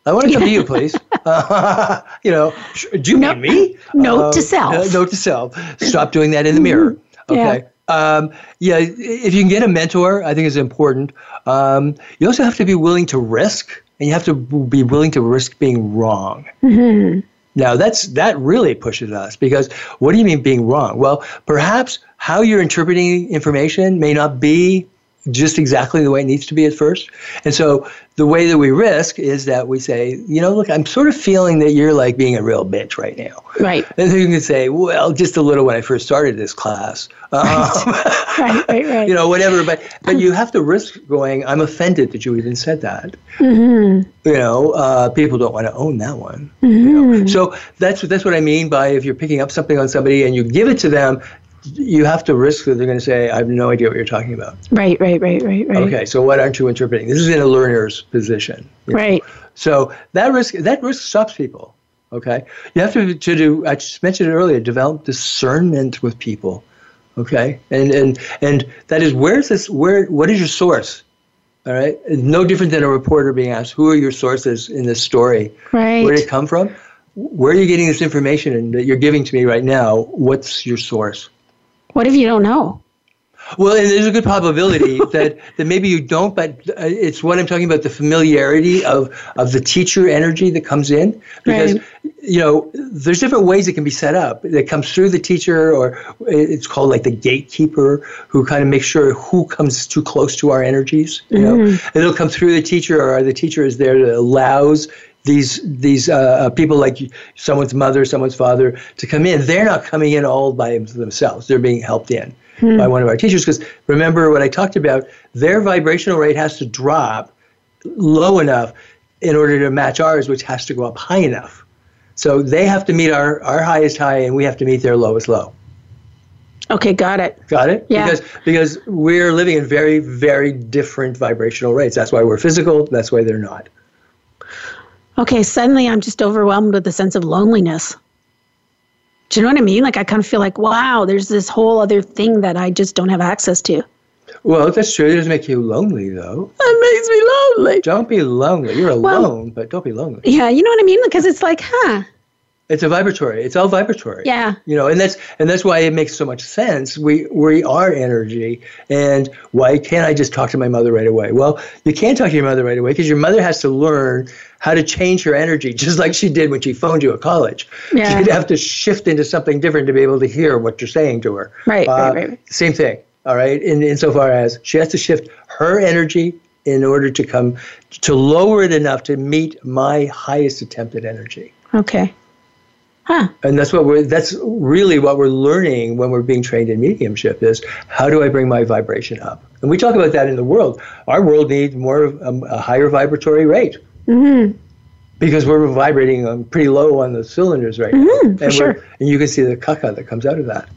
I want to come to you, please. [laughs] [laughs] you know, do you Note- mean me? note to self. uh, [laughs] note to self. Stop doing that in the mirror. Yeah. Okay. Um, yeah, if you can get a mentor, I think is important. Um, you also have to be willing to risk, and you have to be willing to risk being wrong. Now that's that really pushes us because what do you mean being wrong? Well, perhaps how you're interpreting information may not be just exactly the way it needs to be at first. And so the way that we risk is that we say, you know, look, I'm sort of feeling that you're like being a real bitch right now. Right. And then you can say, well, just a little when I first started this class. [laughs] Um, Right, right, right. [laughs] you know, whatever. But but you have to risk going. I'm offended that you even said that. Mm-hmm. You know, uh, people don't want to own that one. you know. So that's that's what I mean by if you're picking up something on somebody and you give it to them, you have to risk that they're going to say, I have no idea what you're talking about. Right, right, right, right, right. Okay, so what aren't you interpreting? This is in a learner's position. you know. Right. So that risk that risk stops people. Okay, you have to to do. I just mentioned it earlier. Develop discernment with people. Okay, and and and that is where's this? Where what is your source? All right, no different than a reporter being asked, "Who are your sources in this story? Right. Where did it come from? Where are you getting this information that you're giving to me right now? What's your source?" What if you don't know? Well, and there's a good probability [laughs] that, that maybe you don't, but uh, it's what I'm talking about the familiarity of, of the teacher energy that comes in. Because, Right. you know, there's different ways it can be set up. That comes through the teacher, or it's called like the gatekeeper, who kind of makes sure who comes too close to our energies. You know, and it'll come through the teacher, or the teacher is there that allows these these uh, people like someone's mother, someone's father to come in. They're not coming in all by themselves. They're being helped in hmm. by one of our teachers. Because remember what I talked about, their vibrational rate has to drop low enough in order to match ours, which has to go up high enough. So they have to meet our, our highest high, and we have to meet their lowest low. Okay, got it. Got it? Yeah. Because because we're living in very, very different vibrational rates. That's why we're physical, that's why they're not. Okay, suddenly I'm just overwhelmed with a sense of loneliness. Do you know what I mean? Like I kind of feel like, wow, there's this whole other thing that I just don't have access to. Well, that's true. It doesn't make you lonely, though. It makes me lonely. Don't be lonely. You're alone, well, but don't be lonely. Yeah, you know what I mean? Because it's like, huh, it's a vibratory. It's all vibratory. Yeah. You know, and that's and that's why it makes so much sense. We we are energy, and why can't I just talk to my mother right away? Well, you can't talk to your mother right away because your mother has to learn how to change her energy, [laughs] just like she did when she phoned you at college. Yeah. She'd have to shift into something different to be able to hear what you're saying to her. Right. Uh, right, right. Same thing. All right. In insofar as she has to shift her energy in order to come to lower it enough to meet my highest attempted energy. Okay. Huh. And that's what we're that's really what we're learning when we're being trained in mediumship is how do I bring my vibration up? And we talk about that in the world. Our world needs more um, a higher vibratory rate. Mm-hmm. Because we're vibrating um, pretty low on the cylinders right mm-hmm, now. And, sure. and you can see the caca that comes out of that.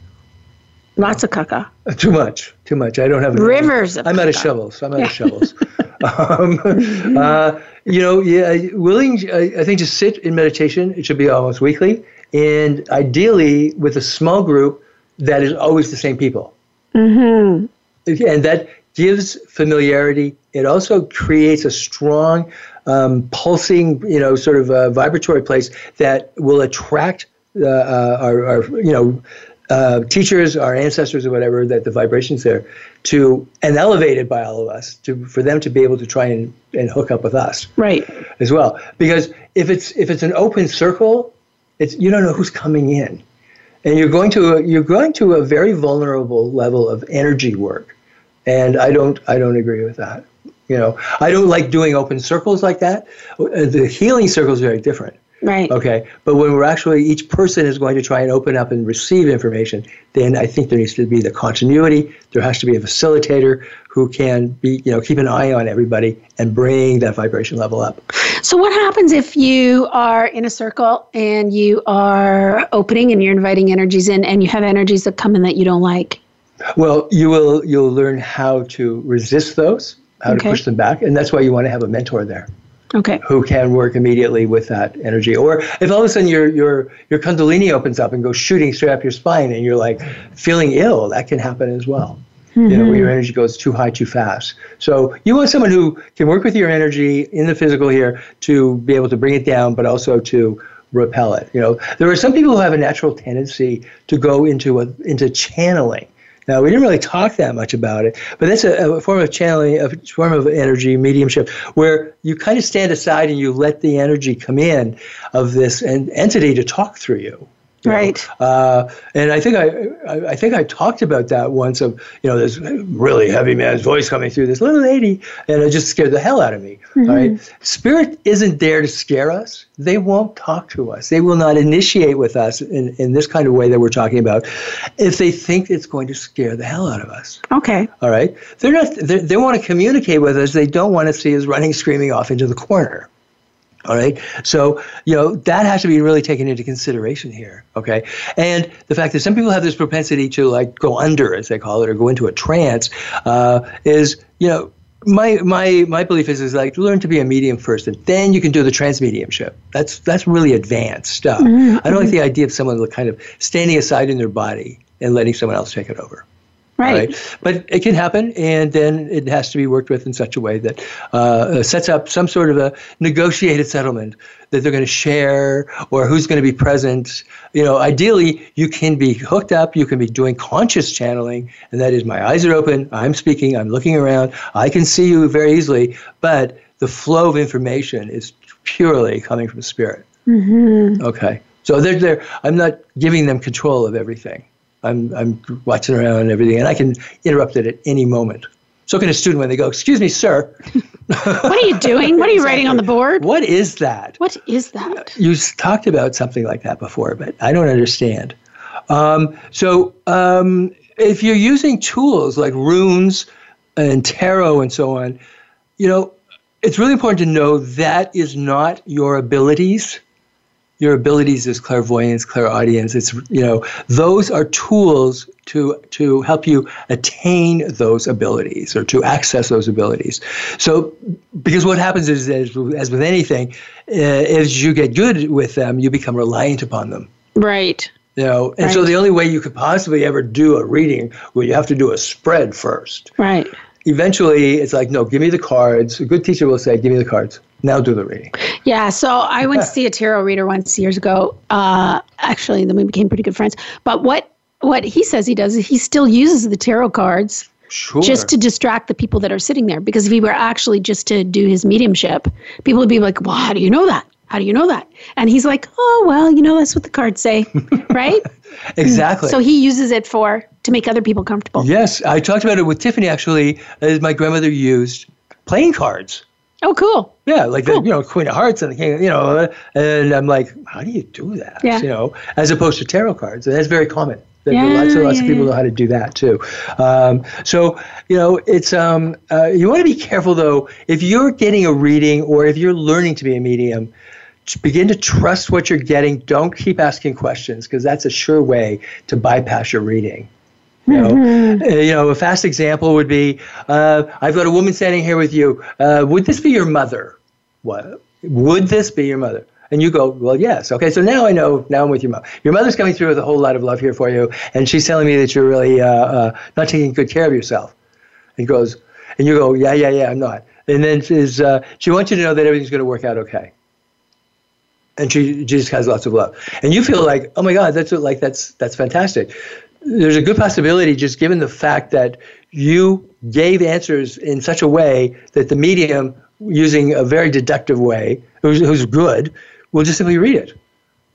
Lots of caca. Too much. Too much. I don't have rivers of I'm out of shovels. I'm out yeah. of shovels. [laughs] um, uh, you know, yeah, willing. I, I think to sit in meditation. It should be almost weekly and ideally with a small group that is always the same people. Mm-hmm. And that gives familiarity. It also creates a strong, um, pulsing, you know, sort of a vibratory place that will attract uh, uh, our, our, you know, uh, teachers, our ancestors, or whatever, that the vibrations there, to and elevated by all of us, to for them to be able to try and, and hook up with us, right, as well. Because if it's if it's an open circle, it's you don't know who's coming in, and you're going to a, you're going to a very vulnerable level of energy work, and I don't I don't agree with that. You know, I don't like doing open circles like that. Uh, the healing circle is very different. Right. Okay. But when we're actually, each person is going to try and open up and receive information, then I think there needs to be the continuity. There has to be a facilitator who can be, you know, keep an eye on everybody and bring that vibration level up. So, what happens if you are in a circle and you are opening and you're inviting energies in and you have energies that come in that you don't like? Well, you will, you'll learn how to resist those, how okay. to push them back. And that's why you want to have a mentor there okay. who can work immediately with that energy. Or if all of a sudden your your your kundalini opens up and goes shooting straight up your spine, and you're like feeling ill, that can happen as well. Mm-hmm. You know, where your energy goes too high too fast. So you want someone who can work with your energy in the physical here to be able to bring it down, but also to repel it. You know, there are some people who have a natural tendency to go into a into channeling now, we didn't really talk that much about it, but that's a, a, form of channeling, a form of energy, mediumship, where you kind of stand aside and you let the energy come in of this entity to talk through you. Right. Uh, and I think I, I, I think I talked about that once of you know this really heavy man's voice coming through this little lady, and it just scared the hell out of me. Mm-hmm. Right. Spirit isn't there to scare us. They won't talk to us. They will not initiate with us in, in this kind of way that we're talking about, if they think it's going to scare the hell out of us. Okay. All right. They're not. They're, they want to communicate with us. They don't want to see us running screaming off into the corner. All right. So, you know, that has to be really taken into consideration here. Okay. And the fact that some people have this propensity to like go under, as they call it, or go into a trance uh, is, you know, my my my belief is is like learn to be a medium first, and then you can do the trance mediumship. That's that's really advanced stuff. Mm-hmm. I don't like the idea of someone kind of standing aside in their body and letting someone else take it over. Right. right. But it can happen, and then it has to be worked with in such a way that uh, sets up some sort of a negotiated settlement that they're going to share or who's going to be present. You know, ideally, you can be hooked up, you can be doing conscious channeling, and that is my eyes are open, I'm speaking, I'm looking around, I can see you very easily, but the flow of information is purely coming from spirit. Mm-hmm. Okay. So they're, they're, I'm not giving them control of everything. I'm, I'm watching around and everything, and I can interrupt it at any moment. So can a student when they go, "Excuse me, sir." what are you doing? What are you writing on the board? What is that? What is that? You talked about something like that before, but I don't understand. Um, so um, if you're using tools like runes and tarot and so on, you know, it's really important to know that is not your abilities. Your abilities is clairvoyance, clairaudience. It's you know those are tools to to help you attain those abilities or to access those abilities. So because what happens is as, as with anything, uh, as you get good with them, you become reliant upon them. Right. You know, and Right. so the only way you could possibly ever do a reading, well, you have to do a spread first Right. eventually it's like, no, give me the cards. A good teacher will say, give me the cards. Now do the reading. Yeah, so I went to see a tarot reader once years ago. Uh, actually, then we became pretty good friends. But what what he says he does is he still uses the tarot cards Sure. just to distract the people that are sitting there. Because if he were actually just to do his mediumship, people would be like, "Well, how do you know that? How do you know that?" And he's like, "Oh, well, you know, that's what the cards say, [laughs] right?" exactly. So he uses it for to make other people comfortable. yes, I talked about it with Tiffany actually, as my grandmother used playing cards. Oh, cool. Yeah, like Cool. the you know Queen of Hearts and the King, you know, and I'm like, how do you do that? Yeah. You know, as opposed to tarot cards, and that's very common. Yeah, lots and lots of people yeah. know how to do that too. Um, so you know, it's um, uh, you want to be careful though. If you're getting a reading or if you're learning to be a medium, begin to trust what you're getting. Don't keep asking questions because that's a sure way to bypass your reading. You know, Mm-hmm. Uh, you know, a fast example would be, uh, I've got a woman standing here with you. Uh, would this be your mother? What? Would this be your mother? And you go, well, yes. Okay, so now I know. Now I'm with your mom. Your mother's coming through with a whole lot of love here for you, and she's telling me that you're really uh, uh, not taking good care of yourself. And goes, and you go, yeah, yeah, yeah, I'm not. And then she's, uh, she wants you to know that everything's going to work out okay. And she just has lots of love, and you feel like, oh my God, that's what, like that's that's fantastic. There's a good possibility, just given the fact that you gave answers in such a way that the medium, using a very deductive way, who's, who's good, will just simply read it,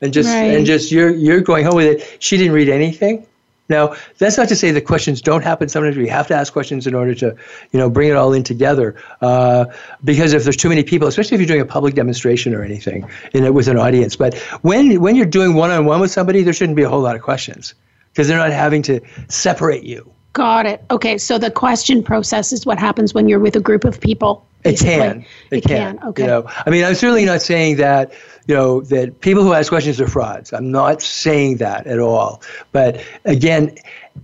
and just Right. and just you're you're going home with it. She didn't read anything. Now, that's not to say that questions don't happen. Sometimes we have to ask questions in order to, you know, bring it all in together. Uh, because if there's too many people, especially if you're doing a public demonstration or anything in a, with an audience, but when when you're doing one-on-one with somebody, there shouldn't be a whole lot of questions because they're not having to separate you. Got it. Okay, so the question process is what happens when you're with a group of people. It basically. can. It, can. Okay. You know, I mean, I'm certainly not saying that, you know, that people who ask questions are frauds. I'm not saying that at all. But again,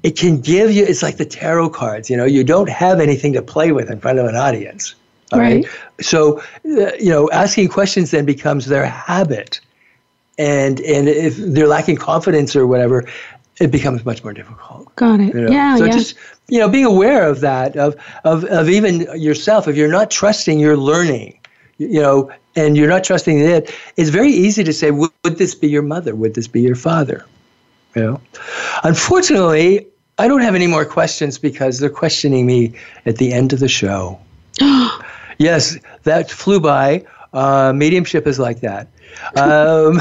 it can give you, it's like the tarot cards, you know, you don't have anything to play with in front of an audience. all Right. So, uh, you know, asking questions then becomes their habit. And, and if they're lacking confidence or whatever, it becomes much more difficult. Got it. You know? Yeah, so yeah. just you know, being aware of that, of of of even yourself. If you're not trusting your learning, you know, and you're not trusting it, it's very easy to say, would, would this be your mother? Would this be your father? You know, unfortunately, I don't have any more questions because they're questioning me at the end of the show. [gasps] yes, that flew by. Uh, mediumship is like that. [laughs] Um,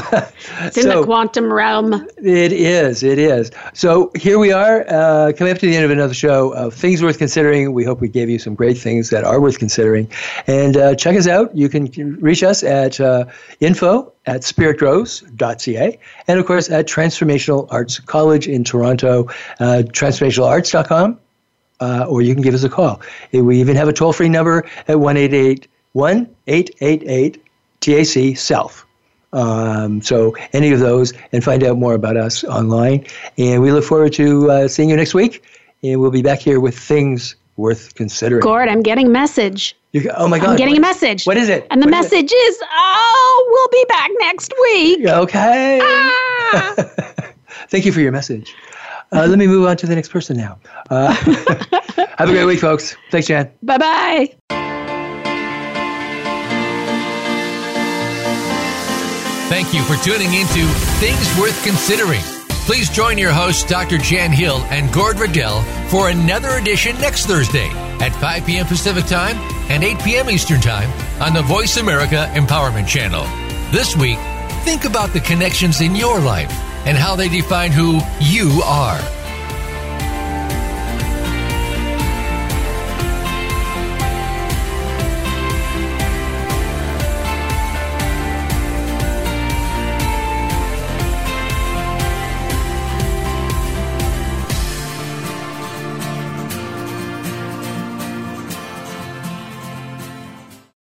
it's in the quantum realm. it is. It is. So here we are, uh, coming up to the end of another show of Things Worth Considering. We hope we gave you some great things that are worth considering. And uh, check us out. You can reach us at uh, info at spiritgrows.ca and, of course, at Transformational Arts College in Toronto, uh, transformationalarts.com, uh, or you can give us a call. We even have a toll free number at 1 888 TAC SELF. Um, so any of those and find out more about us online. And we look forward to uh, seeing you next week. And we'll be back here with things worth considering. Gord, I'm getting a message. You, oh my God. I'm getting a message. What is it? And the What is message is, oh, we'll be back next week. Okay. Ah! [laughs] Thank you for your message. Uh, let me move on to the next person now. Uh, [laughs] have a great week, folks. Thanks, Jan. bye bye. Thank you for tuning into Things Worth Considering. Please join your hosts, Dr. Jan Hill and Gord Riddell, for another edition next Thursday at 5 p.m. Pacific Time and 8 p.m. Eastern Time on the Voice America Empowerment Channel. This week, think about the connections in your life and how they define who you are.